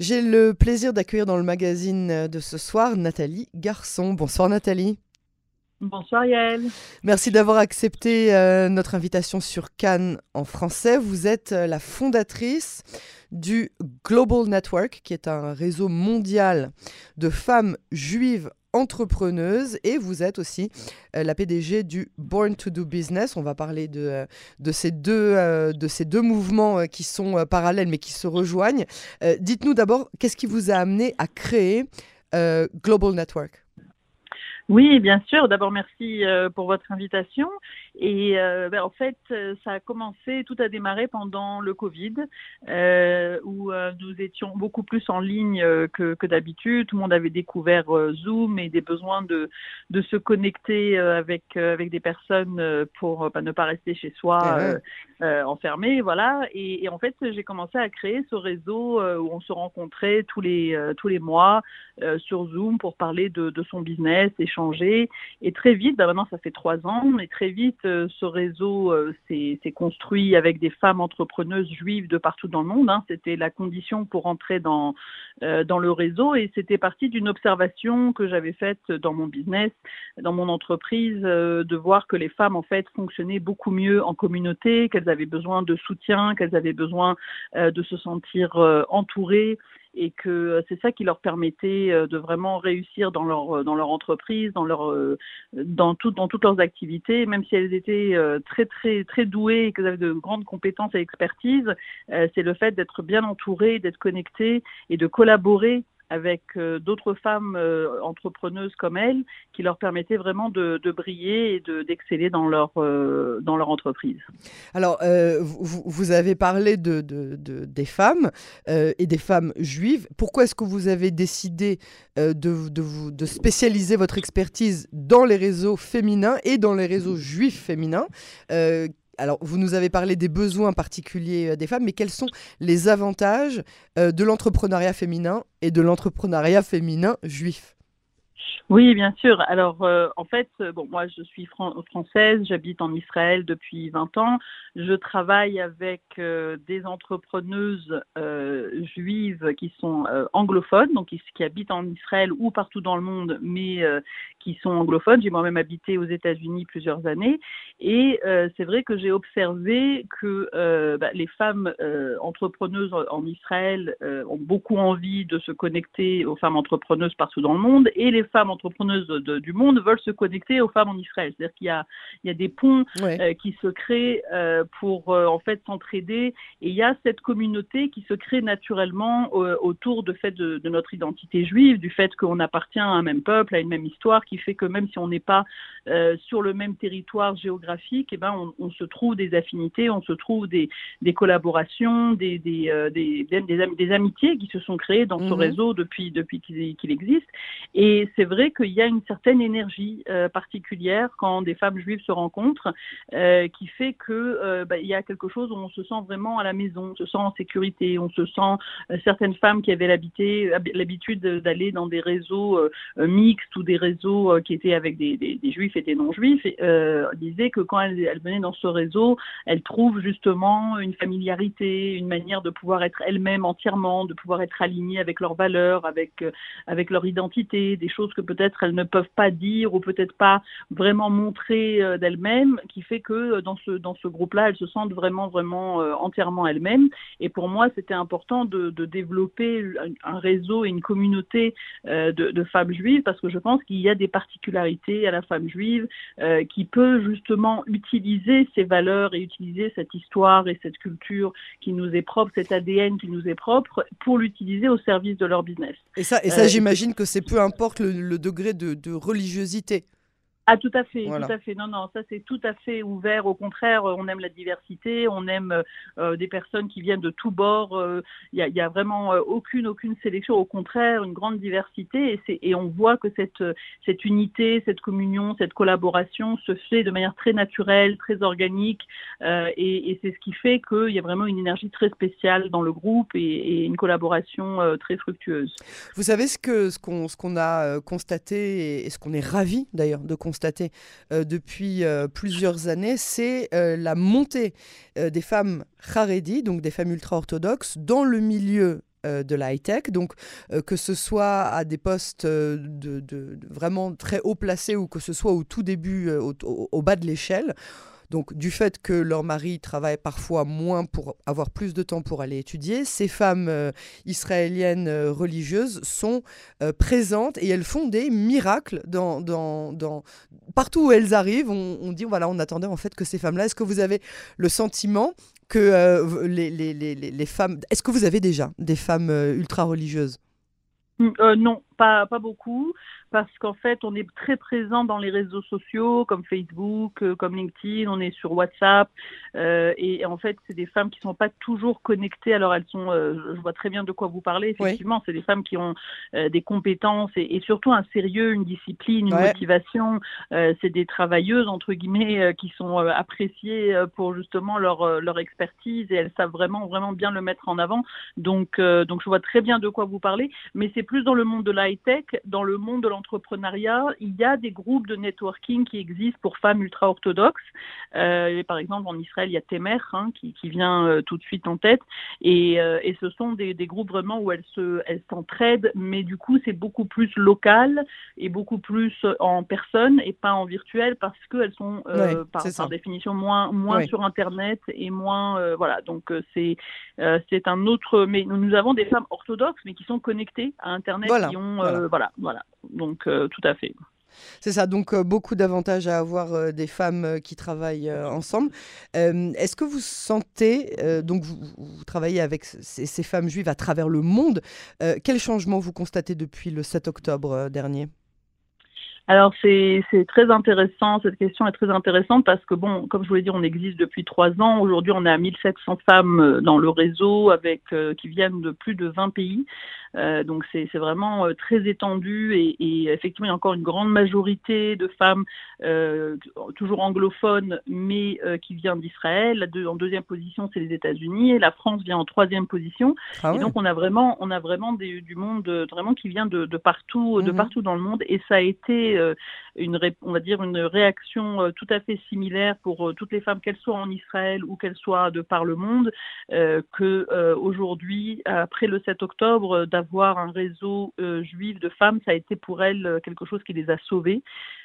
J'ai le plaisir d'accueillir dans le magazine de ce soir Nathalie Garçon. Bonsoir Nathalie. Bonsoir Yael. Merci d'avoir accepté euh, notre invitation sur Cannes en français. Vous êtes euh, la fondatrice du Global Network, qui est un réseau mondial de femmes juives entrepreneuse et vous êtes aussi euh, la PDG du Born to Do Business. On va parler de, euh, de, ces, deux, euh, de ces deux mouvements qui sont parallèles mais qui se rejoignent. Dites-nous d'abord, qu'est-ce qui vous a amené à créer Global Network? Oui, bien sûr. D'abord, merci pour votre invitation. Et euh, ben, en fait, euh, ça a commencé, tout a démarré pendant le Covid, où nous étions beaucoup plus en ligne que, que d'habitude. Tout le monde avait découvert Zoom et des besoins de, de se connecter avec, avec des personnes pour ben, ne pas rester chez soi enfermé. Voilà. Et, et, en fait, j'ai commencé à créer ce réseau où on se rencontrait tous les, tous les mois sur Zoom pour parler de, de son business et changé. Et très vite, bah maintenant ça fait trois ans, mais très vite, euh, ce réseau euh, s'est construit avec des femmes entrepreneuses juives de partout dans le monde. Hein. C'était la condition pour entrer dans, euh, dans le réseau et c'était parti d'une observation que j'avais faite dans mon business, dans mon entreprise, de voir que les femmes en fait fonctionnaient beaucoup mieux en communauté, qu'elles avaient besoin de soutien, qu'elles avaient besoin de se sentir entourées et que euh, c'est ça qui leur permettait euh, de vraiment réussir dans leur euh, dans leur entreprise, dans leur dans dans toutes leurs activités, même si elles étaient très très très douées et qu'elles avaient de grandes compétences et expertises, c'est le fait d'être bien entourées, d'être connectées et de collaborer avec euh, d'autres femmes euh, entrepreneuses comme elles qui leur permettaient vraiment de, briller et d'exceller dans, leur, euh, dans leur entreprise. Alors, vous, avez parlé de, de, des femmes et des femmes juives. Pourquoi est-ce que vous avez décidé de spécialiser votre expertise dans les réseaux féminins et dans les réseaux juifs féminins alors, vous nous avez parlé des besoins particuliers euh, des femmes, mais quels sont les avantages euh, de l'entrepreneuriat féminin et de l'entrepreneuriat féminin juif? Oui, bien sûr. Alors, euh, en fait, bon, moi, je suis française, j'habite en Israël depuis 20 ans. Je travaille avec des entrepreneuses juives qui sont anglophones, donc qui, qui, habitent en Israël ou partout dans le monde, mais qui sont anglophones. J'ai moi-même habité aux États-Unis plusieurs années, et c'est vrai que j'ai observé que bah, les femmes entrepreneuses en Israël ont beaucoup envie de se connecter aux femmes entrepreneuses partout dans le monde, et les femmes entrepreneuses du monde veulent se connecter aux femmes en Israël. C'est-à-dire qu'il y a, il y a des ponts euh, qui se créent euh, pour euh, en fait s'entraider et il y a cette communauté qui se crée naturellement autour de fait de, notre identité juive, du fait qu'on appartient à un même peuple, à une même histoire, qui fait que même si on n'est pas sur le même territoire géographique, eh ben on, se trouve des affinités, on se trouve des, des collaborations, des des, des, des, amitiés qui se sont créées dans ce mhm. réseau depuis depuis qu'il existe. Et c'est vrai qu'il y a une certaine énergie euh, particulière quand des femmes juives se rencontrent, euh, qui fait que euh, bah, il y a quelque chose où on se sent vraiment à la maison, on se sent en sécurité, on se sent certaines femmes qui avaient l'habitude d'aller dans des réseaux mixtes ou des réseaux qui étaient avec des, des, des juifs des non-juifs, disaient que quand elles, elles, venaient dans ce réseau, elles trouvent justement une familiarité, une manière de pouvoir être elles-mêmes entièrement, de pouvoir être alignées avec leurs valeurs, avec avec leur identité, des choses que peut-être elles ne peuvent pas dire ou peut-être pas vraiment montrer euh, d'elles-mêmes, qui fait que euh, dans ce, dans ce groupe-là, elles se sentent vraiment, vraiment euh, entièrement elles-mêmes. Et pour moi, c'était important de, de, développer un réseau et une communauté de, femmes juives parce que je pense qu'il y a des particularités à la femme juive qui peut justement utiliser ces valeurs et utiliser cette histoire et cette culture qui nous est propre, cet ADN qui nous est propre, pour l'utiliser au service de leur business. Et ça, et ça j'imagine que c'est peu importe le, le degré de, de religiosité. Ah, tout à fait, tout à fait. Non, non, ça c'est tout à fait ouvert. Au contraire, on aime la diversité, on aime euh, des personnes qui viennent de tous bords. Euh, il n'y a, a, vraiment euh, aucune, aucune sélection. Au contraire, une grande diversité. Et, et on voit que cette, cette unité, cette communion, cette collaboration se fait de manière très naturelle, très organique. et, et c'est ce qui fait qu'il y a vraiment une énergie très spéciale dans le groupe et, et une collaboration très fructueuse. Vous savez ce qu'on ce qu'on ce qu'on a constaté et ce qu'on est ravi d'ailleurs de constater constaté euh, depuis euh, plusieurs années, c'est euh, la montée des femmes haredi, donc des femmes ultra-orthodoxes, dans le milieu de la high-tech. Donc, que ce soit à des postes de, vraiment très haut placés ou que ce soit au tout début, au bas de l'échelle, donc du fait que leur mari travaille parfois moins pour avoir plus de temps pour aller étudier, ces femmes euh, israéliennes euh, religieuses sont euh, présentes et elles font des miracles dans, partout où elles arrivent. On, dit voilà, on attendait en fait que ces femmes-là. Est-ce que vous avez le sentiment que les, femmes, est-ce que vous avez déjà des femmes ultra religieuses Non, pas, pas beaucoup parce qu'en fait, on est très présent dans les réseaux sociaux comme Facebook, euh, comme LinkedIn, on est sur WhatsApp. Euh, et, en fait, c'est des femmes qui ne sont pas toujours connectées. Alors, elles sont, euh, je vois très bien de quoi vous parlez. Effectivement, c'est des femmes qui ont des compétences et, surtout un sérieux, une discipline, une motivation. c'est des travailleuses, entre guillemets, qui sont appréciées pour justement leur, leur expertise et elles savent vraiment, vraiment bien le mettre en avant. Donc, donc je vois très bien de quoi vous parlez. Mais c'est plus dans le monde de l'high-tech, dans le monde de l'entreprise entrepreneuriat, il y a des groupes de networking qui existent pour femmes ultra-orthodoxes. Euh, par exemple, en Israël, il y a Temer hein, qui, vient euh, tout de suite en tête. Et, euh, ce sont des, groupes vraiment où elles se, elles s'entraident, mais du coup, c'est beaucoup plus local et beaucoup plus en personne et pas en virtuel parce qu'elles sont par, définition moins, moins sur Internet et moins voilà. Donc c'est c'est un autre. Mais nous, avons des femmes orthodoxes mais qui sont connectées à Internet, qui ont voilà voilà. Donc, euh, tout à fait. C'est ça, donc euh, beaucoup d'avantages à avoir euh, des femmes qui travaillent ensemble. Est-ce que vous sentez, donc vous, travaillez avec ces, femmes juives à travers le monde, quel changement vous constatez depuis le 7 octobre dernier? Alors c'est très intéressant, cette question est très intéressante parce que bon, comme je vous l'ai dit, on existe depuis trois ans. Aujourd'hui, on est à 1700 femmes dans le réseau avec qui viennent de plus de 20 pays. Euh, donc c'est vraiment euh, très étendu et, et, effectivement il y a encore une grande majorité de femmes euh, toujours anglophones mais euh, qui viennent d'Israël. En deuxième position c'est les États-Unis et la France vient en troisième position. Ah et donc on a vraiment on a vraiment des, du monde vraiment qui vient de, de partout de mhm. partout dans le monde et ça a été une on va dire une réaction tout à fait similaire pour toutes les femmes qu'elles soient en Israël ou qu'elles soient de par le monde que aujourd'hui après le 7 octobre avoir un réseau euh, juif de femmes, ça a été pour elles euh, quelque chose qui les a sauvées.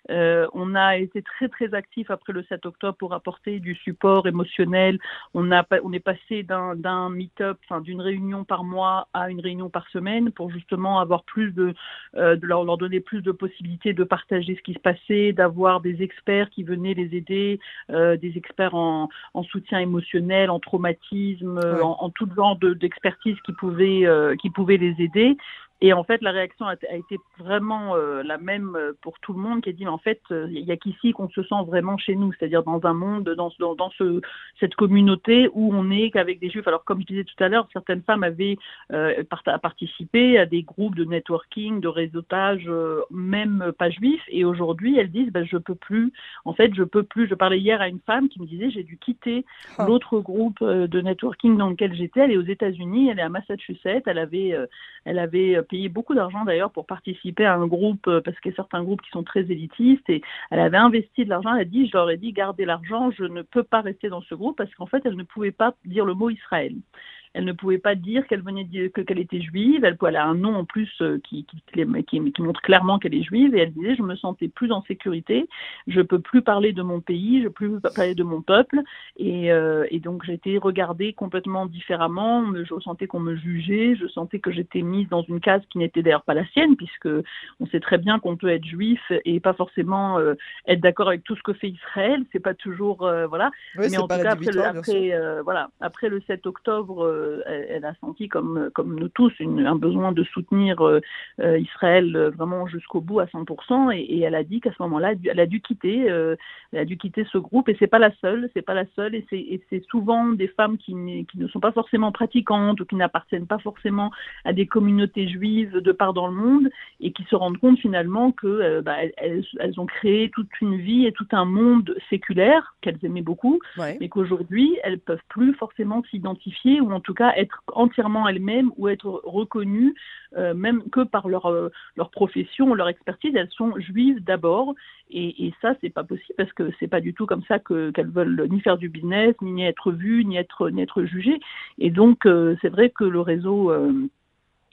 Euh, on a été très très actifs après le 7 octobre pour apporter du support émotionnel. On, a, on est passé d'un meet-up, d'une réunion par mois à une réunion par semaine pour justement avoir plus de, leur, leur, donner plus de possibilités de partager ce qui se passait, d'avoir des experts qui venaient les aider, des experts en, en, soutien émotionnel, en traumatisme, en, en, tout genre d'expertise qui pouvaient qui pouvaient les aider et en fait, la réaction a, été vraiment euh, la même euh, pour tout le monde qui a dit, mais en fait, il euh, n'y a qu'ici qu'on se sent vraiment chez nous, c'est-à-dire dans un monde, dans, dans, dans ce, cette communauté où on est qu'avec des juifs. Alors, comme je disais tout à l'heure, certaines femmes avaient participé à des groupes de networking, de réseautage, même pas juifs, et aujourd'hui, elles disent, ben, je peux plus, en fait, je peux plus. Je parlais hier à une femme qui me disait, j'ai dû quitter ah. l'autre groupe de networking dans lequel j'étais. Elle est aux États-Unis, elle est à Massachusetts, elle avait elle avait euh, payé beaucoup d'argent d'ailleurs pour participer à un groupe, euh, parce qu'il y a certains groupes qui sont très élitistes, et elle avait investi de l'argent. Elle a dit, je leur ai dit, gardez l'argent, je ne peux pas rester dans ce groupe, parce qu'en fait, elle ne pouvait pas dire le mot Israël. Elle ne pouvait pas dire qu'elle venait dire que qu'elle était juive. Elle, elle, a un nom en plus euh, qui, qui, qui, montre clairement qu'elle est juive. Et elle disait je me sentais plus en sécurité. Je peux plus parler de mon pays. Je peux plus parler de mon peuple. Et, euh, et donc j'étais regardée complètement différemment. Je sentais qu'on me jugeait. Je sentais que j'étais mise dans une case qui n'était d'ailleurs pas la sienne, puisque on sait très bien qu'on peut être juif et pas forcément euh, être d'accord avec tout ce que fait Israël. C'est pas toujours voilà. Mais en tout cas après, le, après voilà après le 7 octobre euh, elle, a senti, comme, comme nous tous, un besoin de soutenir euh, euh, Israël vraiment jusqu'au bout à 100%. Et, elle a dit qu'à ce moment-là, elle a dû quitter, elle a dû quitter ce groupe. Et c'est pas la seule, c'est pas la seule. Et c'est souvent des femmes qui, qui, ne sont pas forcément pratiquantes ou qui n'appartiennent pas forcément à des communautés juives de part dans le monde et qui se rendent compte finalement que bah, elles, elles, ont créé toute une vie et tout un monde séculaire qu'elles aimaient beaucoup, mais qu'aujourd'hui elles peuvent plus forcément s'identifier ou en tout cas être entièrement elles-mêmes ou être reconnues euh, même que par leur, euh, leur profession, leur expertise, elles sont juives d'abord. Et, et, ça, c'est pas possible parce que c'est pas du tout comme ça qu'elles veulent ni faire du business, ni être vues, ni être, ni être jugées. Et donc, euh, c'est vrai que le réseau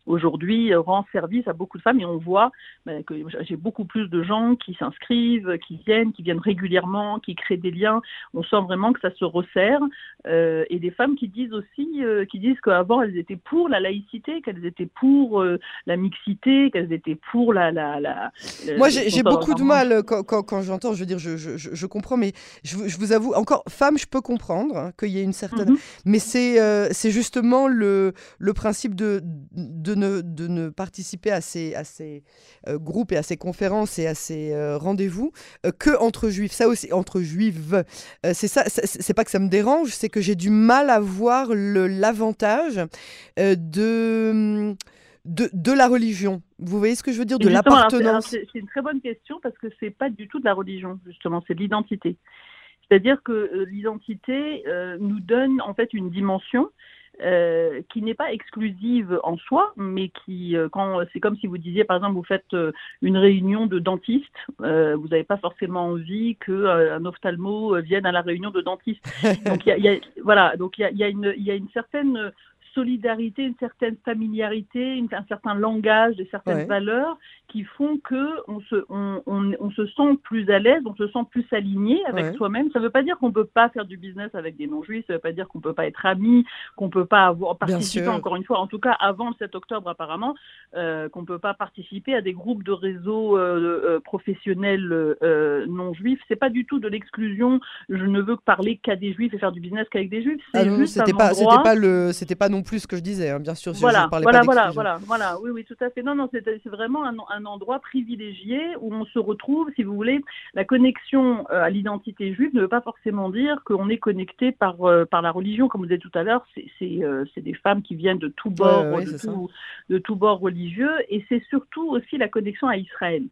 aujourd'hui rend service à beaucoup de femmes et on voit ben, que j'ai beaucoup plus de gens qui s'inscrivent, qui viennent, qui viennent régulièrement, qui créent des liens. On sent vraiment que ça se resserre et des femmes qui disent aussi, qui disent qu'avant elles étaient pour la laïcité, qu'elles étaient pour la mixité, qu'elles étaient pour la. la, la Moi, j'ai beaucoup de mal quand, quand, j'entends, je veux dire, je, je, je comprends, mais je, vous avoue, encore, femme, je peux comprendre hein, qu'il y ait une certaine. Mhm. Mais c'est euh, c'est justement le, le principe de, de, ne, de ne participer à ces, à ces euh, groupes et à ces conférences et à ces euh, rendez-vous que entre juifs. Ça aussi, entre juives. c'est ça, c'est pas que ça me dérange, c'est que j'ai du mal à voir l'avantage de de, de, la religion Vous voyez ce que je veux dire? De l'appartenance C'est une très bonne question parce que c'est pas du tout de la religion, justement, c'est de l'identité. C'est-à-dire que euh, l'identité euh, nous donne en fait une dimension euh, qui n'est pas exclusive en soi, mais qui, quand c'est comme si vous disiez, par exemple, vous faites une réunion de dentistes, vous n'avez pas forcément envie qu'un ophtalmo vienne à la réunion de dentistes. Donc il y a, voilà, donc il y a, y, a y a, une certaine solidarité, une certaine familiarité, un certain langage, des certaines valeurs qui font que on se, on, on, se sent plus à l'aise, on se sent plus aligné avec soi-même. Ça ne veut pas dire qu'on ne peut pas faire du business avec des non-juifs, ça ne veut pas dire qu'on ne peut pas être ami, qu'on ne peut pas avoir participé, encore une fois, en tout cas avant le 7 octobre apparemment, euh, qu'on ne peut pas participer à des groupes de réseaux euh, euh, professionnels non-juifs. C'est pas du tout de l'exclusion. Je ne veux parler qu'à des juifs et faire du business qu'avec des juifs. C'est ah c'était pas, c'était pas le, c'était pas non plus ce que je disais, hein, bien sûr. voilà, voilà, voilà, voilà, voilà, oui, oui, tout à fait. Non, non, c'est vraiment un, un endroit privilégié où on se retrouve, si vous voulez, la connexion euh, à l'identité juive ne veut pas forcément dire qu'on est connecté par, euh, par la religion, comme vous disiez tout à l'heure, c'est euh, des femmes qui viennent de tous bords, de, tout, de tous bords religieux, et c'est surtout aussi la connexion à Israël.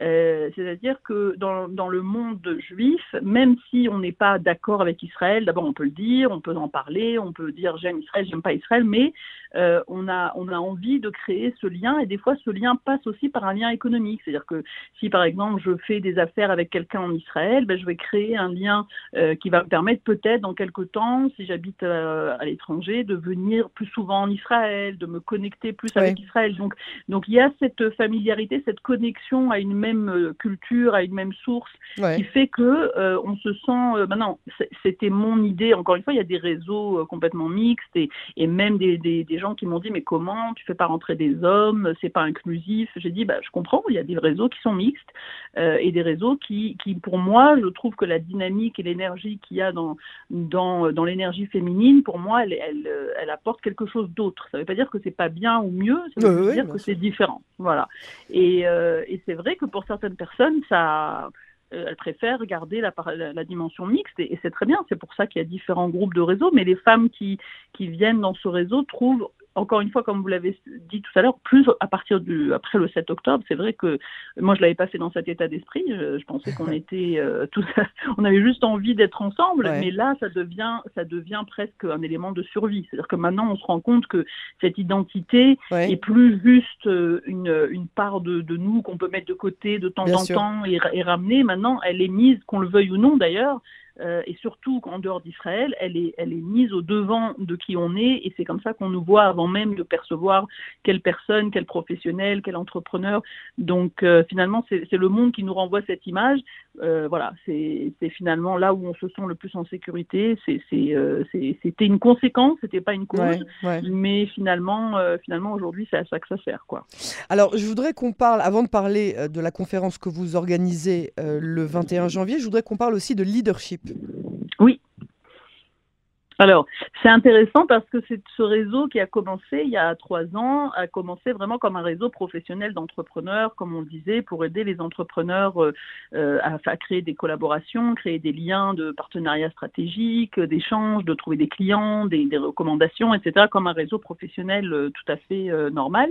Euh, c'est-à-dire que dans, dans, le monde juif, même si on n'est pas d'accord avec Israël, d'abord on peut le dire, on peut en parler, on peut dire j'aime Israël, j'aime pas Israël, mais euh, on, a, on a envie de créer ce lien et des fois ce lien passe aussi par un lien économique. C'est-à-dire que si par exemple je fais des affaires avec quelqu'un en Israël, ben, je vais créer un lien euh, qui va me permettre peut-être dans quelques temps, si j'habite à l'étranger, de venir plus souvent en Israël, de me connecter plus avec Israël. Donc, donc il y a cette familiarité, cette connexion à une même euh, culture, à une même source, qui fait que euh, on se sent. Euh, maintenant, c'était mon idée. Encore une fois, il y a des réseaux complètement mixtes et, et même des, des, des, gens qui m'ont dit mais comment tu fais pas rentrer des hommes? C'est pas inclusif. J'ai dit bah je comprends. Il y a des réseaux qui sont mixtes et des réseaux qui, qui, pour moi, je trouve que la dynamique et l'énergie qu'il y a dans dans, dans l'énergie féminine, pour moi, elle, elle, elle apporte quelque chose d'autre. Ça ne veut pas dire que c'est pas bien ou mieux. Ça veut dire que c'est différent. Voilà. Et, et c'est vrai que pour certaines personnes, ça, euh, elles préfèrent garder la, dimension mixte et, c'est très bien. C'est pour ça qu'il y a différents groupes de réseaux. Mais les femmes qui viennent dans ce réseau trouvent encore une fois, comme vous l'avez dit tout à l'heure, plus à partir du après le 7 octobre, c'est vrai que moi je l'avais pas fait dans cet état d'esprit. Je, pensais qu'on était euh, tous, on avait juste envie d'être ensemble, mais là ça devient ça devient presque un élément de survie. C'est-à-dire que maintenant on se rend compte que cette identité est plus juste euh, une, une part de, de nous qu'on peut mettre de côté de temps en temps et, et ramener. Maintenant, elle est mise, qu'on le veuille ou non d'ailleurs, euh, et surtout en dehors d'Israël, elle est, elle est mise au devant de qui on est et c'est comme ça qu'on nous voit avant même de percevoir quelle personne, quel professionnel, quel entrepreneur. Donc euh, finalement, c'est le monde qui nous renvoie cette image. Euh, voilà, c'est finalement là où on se sent le plus en sécurité. C'était une conséquence, c'était pas une cause, mais finalement, finalement aujourd'hui, c'est à ça que ça sert. Quoi. Alors, je voudrais qu'on parle, avant de parler de la conférence que vous organisez le 21 janvier, je voudrais qu'on parle aussi de leadership. Oui. Alors, c'est intéressant parce que c'est ce réseau qui a commencé il y a trois ans, a commencé vraiment comme un réseau professionnel d'entrepreneurs, comme on disait, pour aider les entrepreneurs euh, euh, à, créer des collaborations, créer des liens de partenariat stratégique, d'échanges, de trouver des clients, des, recommandations, etc., comme un réseau professionnel euh, tout à fait normal.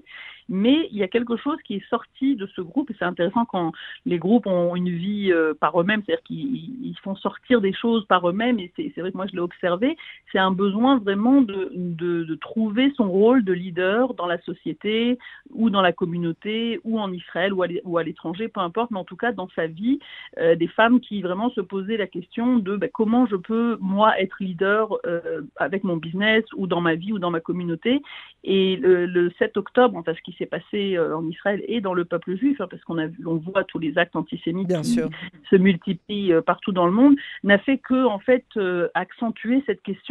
Mais il y a quelque chose qui est sorti de ce groupe, et c'est intéressant quand les groupes ont une vie euh, par eux-mêmes, c'est-à-dire qu'ils font sortir des choses par eux-mêmes, et c'est vrai que moi je l'ai observé, c'est un besoin vraiment de, de, de, trouver son rôle de leader dans la société, ou dans la communauté, ou en Israël, ou à l'étranger, peu importe, mais en tout cas dans sa vie, euh, des femmes qui vraiment se posaient la question de ben, comment je peux, moi, être leader euh, avec mon business, ou dans ma vie, ou dans ma communauté. Et le, le 7 octobre, enfin, ce qui s'est passé euh, en Israël et dans le peuple juif, hein, parce qu'on a on voit tous les actes antisémites Bien qui sûr. se multiplient partout dans le monde, n'a fait que en fait accentuer cette question,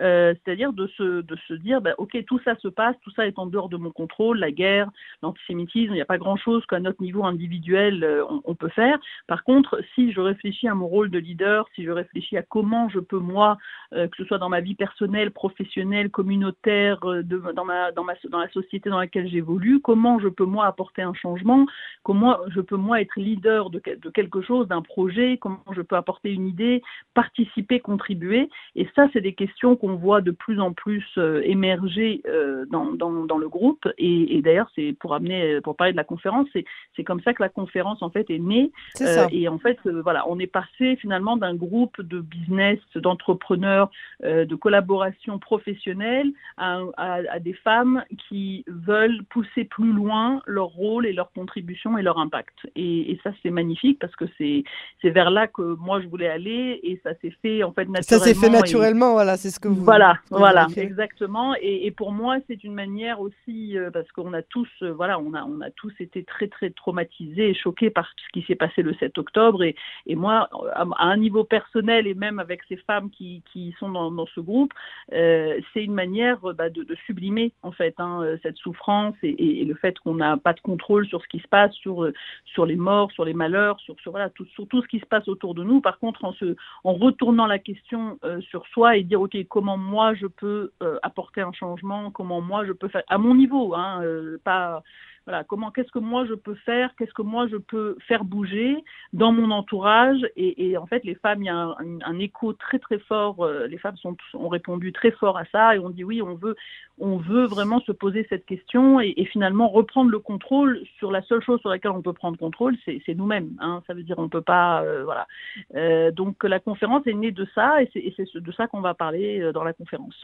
euh, c'est-à-dire de se, dire, bah, ok, tout ça se passe, tout ça est en dehors de mon contrôle, la guerre, l'antisémitisme, il n'y a pas grand-chose qu'à notre niveau individuel euh, on, peut faire. Par contre, si je réfléchis à mon rôle de leader, si je réfléchis à comment je peux moi, euh, que ce soit dans ma vie personnelle, professionnelle, communautaire, dans la société dans laquelle j'évolue, comment je peux moi apporter un changement, comment je peux moi être leader de, de quelque chose, d'un projet, comment je peux apporter une idée, participer, contribuer. Et ça, c'est des questions qu'on voit de plus en plus euh, émerger euh, dans, dans, dans, le groupe. Et, et d'ailleurs, c'est pour amener, pour parler de la conférence, c'est comme ça que la conférence en fait est née. Euh, et en fait, voilà, on est passé finalement d'un groupe de business, d'entrepreneurs, de collaboration professionnelle à, à, à des femmes qui veulent pousser plus loin leur rôle et leur contribution et leur impact. Et, et ça, c'est magnifique parce que c'est vers là que moi je voulais aller et ça s'est fait en fait naturellement. Ça s'est fait naturellement, et... voilà, c'est ce que vous. Voilà, vous voilà, exactement. Et, et, pour moi, c'est une manière aussi euh, parce qu'on a tous, euh, voilà, on a on a tous été très très traumatisés et choqués par ce qui s'est passé le 7 octobre. Et, et moi, à, à, un niveau personnel et même avec ces femmes qui, qui sont dans, dans ce groupe, euh, c'est une manière bah, de, de, sublimer en fait hein, cette souffrance et, et le fait qu'on n'a pas de contrôle sur ce qui se passe, sur sur les morts, sur les malheurs, sur, sur voilà tout, sur tout ce qui se passe autour de nous. Par contre, en, se, en retournant la question euh, sur soi et dire, OK, comment moi je peux euh, apporter un changement, comment moi je peux faire, à mon niveau, hein, euh, pas voilà, comment, qu'est-ce que moi je peux faire, qu'est-ce que moi je peux faire bouger dans mon entourage. Et, et en fait, les femmes, il y a un, un, écho très très fort. Euh, les femmes sont, ont répondu très fort à ça et on dit oui, on veut, on veut vraiment se poser cette question et, et finalement reprendre le contrôle sur la seule chose sur laquelle on peut prendre contrôle, c'est nous-mêmes. Hein, ça veut dire on peut pas, euh, voilà. Euh, donc la conférence est née de ça et c'est de ça qu'on va parler euh, dans la conférence.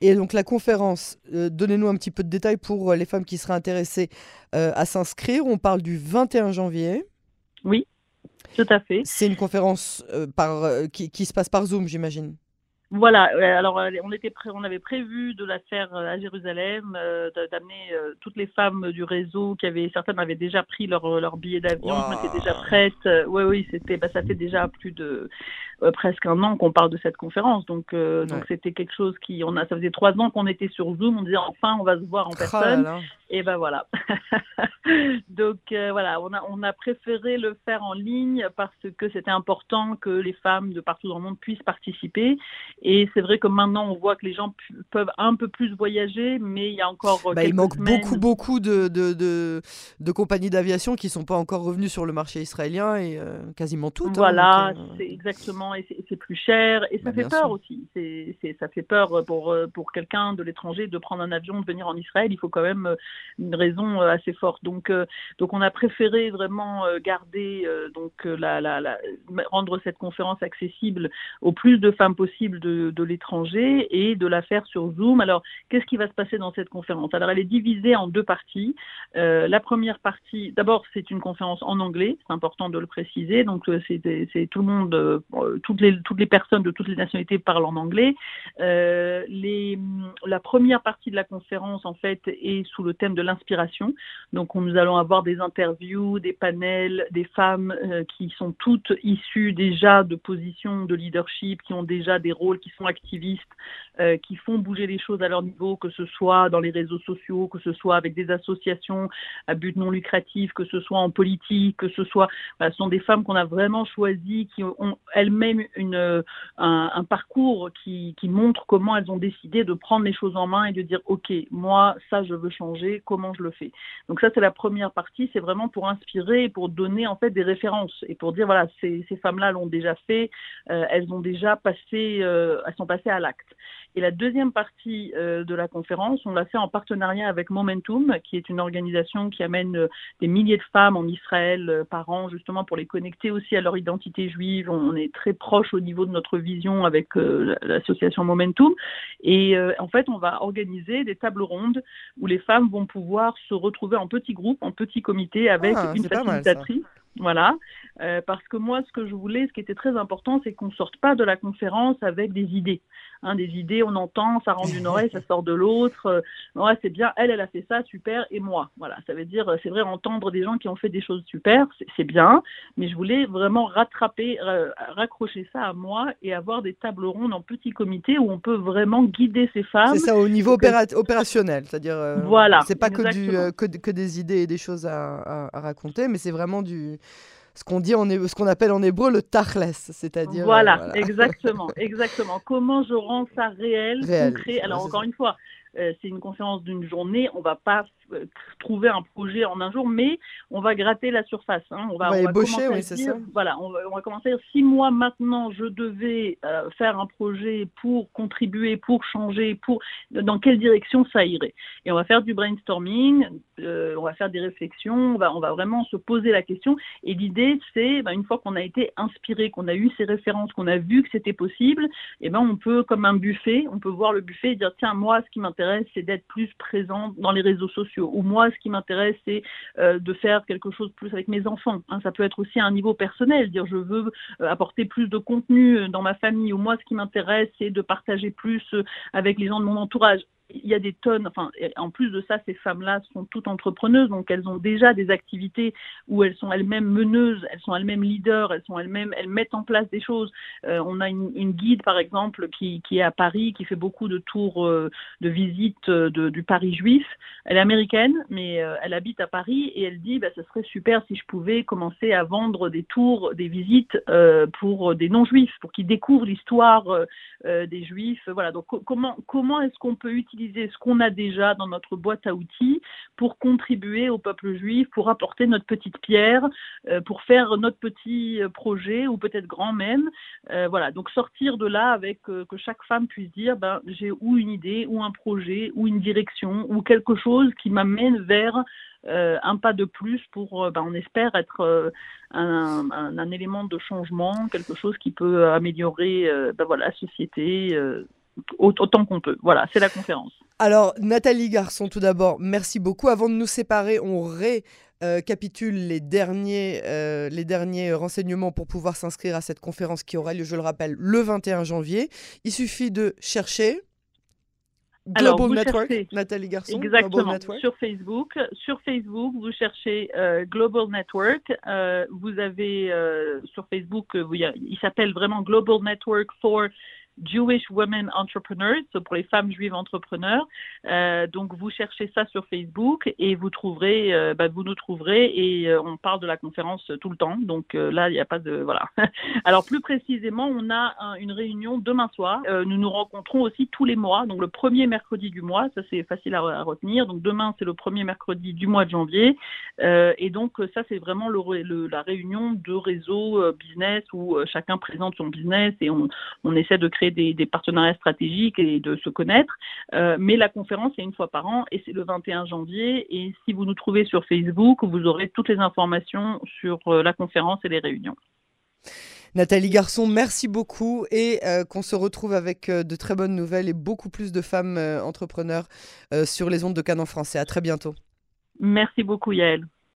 Et donc la conférence, euh, donnez-nous un petit peu de détails pour les femmes qui seraient intéressées euh, à s'inscrire. On parle du 21 janvier. Oui, tout à fait. C'est une conférence euh, par, euh, qui, qui, se passe par Zoom, j'imagine. Voilà, alors on, était pré on avait prévu de la faire à Jérusalem, d'amener toutes les femmes du réseau qui avaient, certaines avaient déjà pris leur, leur billet d'avion, wow. étaient déjà prêtes. oui, oui, c'était, bah, ça fait déjà plus de presque un an qu'on parle de cette conférence, donc donc c'était quelque chose qui, on a, ça faisait trois ans qu'on était sur Zoom, on disait enfin on va se voir en personne, oh et ben voilà. donc euh, voilà, on a on a préféré le faire en ligne parce que c'était important que les femmes de partout dans le monde puissent participer. Et c'est vrai que maintenant, on voit que les gens peuvent un peu plus voyager, mais il y a encore. Bah, il manque semaines... beaucoup, beaucoup de, de, de, de compagnies d'aviation qui ne sont pas encore revenues sur le marché israélien et euh, quasiment toutes. Voilà, hein, donc, euh... c'est exactement. Et c'est plus cher. Et ça bah, fait peur sûr. aussi. C'est ça fait peur pour, pour quelqu'un de l'étranger de prendre un avion, de venir en Israël. Il faut quand même une raison assez forte. Donc, donc on a préféré vraiment garder, donc, la, la, la, rendre cette conférence accessible au plus de femmes possible de de, l'étranger et de la faire sur Zoom. Alors, qu'est-ce qui va se passer dans cette conférence? Alors, elle est divisée en deux parties. Euh, la première partie, d'abord, c'est une conférence en anglais, c'est important de le préciser. Donc, euh, c'est tout le monde, euh, toutes, les, toutes les personnes de toutes les nationalités parlent en anglais. Euh, les, la première partie de la conférence, en fait, est sous le thème de l'inspiration. Donc, on, nous allons avoir des interviews, des panels, des femmes euh, qui sont toutes issues déjà de positions de leadership, qui ont déjà des rôles qui sont activistes, euh, qui font bouger les choses à leur niveau, que ce soit dans les réseaux sociaux, que ce soit avec des associations à but non lucratif, que ce soit en politique, que ce soit, ce sont des femmes qu'on a vraiment choisies, qui ont elles-mêmes une, un, parcours qui montre comment elles ont décidé de prendre les choses en main et de dire, OK, moi, ça, je veux changer, comment je le fais. Donc ça, c'est la première partie, c'est vraiment pour inspirer pour donner en fait des références et pour dire, voilà, ces, ces femmes-là l'ont déjà fait, euh, elles ont déjà passé, euh, elles sont passées à l'acte. Et la deuxième partie de la conférence, on l'a fait en partenariat avec Momentum, qui est une organisation qui amène des milliers de femmes en Israël par an, justement pour les connecter aussi à leur identité juive. On est très proche au niveau de notre vision avec l'association Momentum. Et en fait, on va organiser des tables rondes où les femmes vont pouvoir se retrouver en petits groupes, en petits comités avec ah, une facilitatrice. Voilà, euh, parce que moi, ce que je voulais, ce qui était très important, c'est qu'on ne sorte pas de la conférence avec des idées. Hein, des idées, on entend, ça rentre d'une oreille, ça sort de l'autre. Euh, ouais, c'est bien, elle, elle a fait ça, super, et moi. Voilà, ça veut dire, c'est vrai, entendre des gens qui ont fait des choses super, c'est bien, mais je voulais vraiment rattraper, raccrocher ça à moi et avoir des tables rondes en petits comités où on peut vraiment guider ces femmes. C'est ça, au niveau opérationnel, c'est-à-dire, euh, voilà, c'est pas que, du, que, que, des idées et des choses à raconter, mais c'est vraiment du ce qu'on dit en ce qu'on appelle en hébreu le tachles, c'est-à-dire voilà, euh, exactement, exactement. Comment je rends ça réel, concret? Alors encore une fois, euh, c'est une conférence d'une journée, on va pas trouver un projet en un jour, mais on va gratter la surface. Hein. On va, ébaucher, oui, c'est ça. Voilà, on va, commencer à dire si moi maintenant je devais euh, faire un projet pour contribuer, pour changer, pour dans quelle direction ça irait? Et on va faire du brainstorming, euh, on va faire des réflexions, on va, on va vraiment se poser la question. Et l'idée, c'est bah, une fois qu'on a été inspiré, qu'on a eu ces références, qu'on a vu que c'était possible, et eh ben on peut comme un buffet, on peut voir le buffet et dire tiens moi ce qui m'intéresse c'est d'être plus présent dans les réseaux sociaux ou moi, ce qui m'intéresse, c'est euh, de faire quelque chose plus avec mes enfants. Hein. Ça peut être aussi à un niveau personnel, dire je veux euh, apporter plus de contenu euh, dans ma famille, ou moi, ce qui m'intéresse, c'est de partager plus avec les gens de mon entourage il y a des tonnes, enfin, en plus de ça, ces femmes-là sont toutes entrepreneuses, donc elles ont déjà des activités où elles sont elles-mêmes meneuses, elles sont elles-mêmes leaders, elles sont elles-mêmes, elles mettent en place des choses. Euh, on a une, une, guide, par exemple, qui, qui, est à Paris, qui fait beaucoup de tours euh, de visite euh, de, du Paris juif. Elle est américaine, mais elle habite à Paris et elle dit, bah, ce serait super si je pouvais commencer à vendre des tours, des visites pour des non-juifs, pour qu'ils découvrent l'histoire des juifs. Voilà. Donc, comment, comment est-ce qu'on peut utiliser ce qu'on a déjà dans notre boîte à outils pour contribuer au peuple juif, pour apporter notre petite pierre, euh, pour faire notre petit euh, projet ou peut-être grand même. Euh, voilà, donc sortir de là avec que chaque femme puisse dire ben, j'ai ou une idée ou un projet ou une direction ou quelque chose qui m'amène vers un pas de plus pour, ben, on espère, être un, élément de changement, quelque chose qui peut améliorer ben, voilà, la société autant qu'on peut. Voilà, c'est la conférence. Alors, Nathalie Garçon, tout d'abord, merci beaucoup. Avant de nous séparer, on récapitule les, derniers, euh, les derniers renseignements pour pouvoir s'inscrire à cette conférence qui aura lieu, je le rappelle, le 21 janvier. Il suffit de chercher. Global Network, Nathalie Garçon, exactement, sur Facebook. Sur Facebook, vous cherchez euh, Global Network. Euh, vous avez sur Facebook, il s'appelle vraiment Global Network for Jewish Women Entrepreneurs, pour les femmes juives entrepreneurs. Euh, donc vous cherchez ça sur Facebook et vous trouverez, euh, bah, vous nous trouverez et euh, on parle de la conférence tout le temps. Donc là, il n'y a pas de voilà. Alors plus précisément, on a une réunion demain soir. nous nous rencontrons aussi tous les mois, donc le premier mercredi du mois. Ça c'est facile à, retenir. Donc demain c'est le premier mercredi du mois de janvier et donc ça c'est vraiment la réunion de réseau business où chacun présente son business et on essaie de créer des, partenariats stratégiques et de se connaître. Euh, mais la conférence est une fois par an et c'est le 21 janvier. Et si vous nous trouvez sur Facebook, vous aurez toutes les informations sur euh, la conférence et les réunions. Nathalie Garçon, merci beaucoup et euh, qu'on se retrouve avec de très bonnes nouvelles et beaucoup plus de femmes entrepreneurs sur les ondes de Canon français. À très bientôt. Merci beaucoup Yael.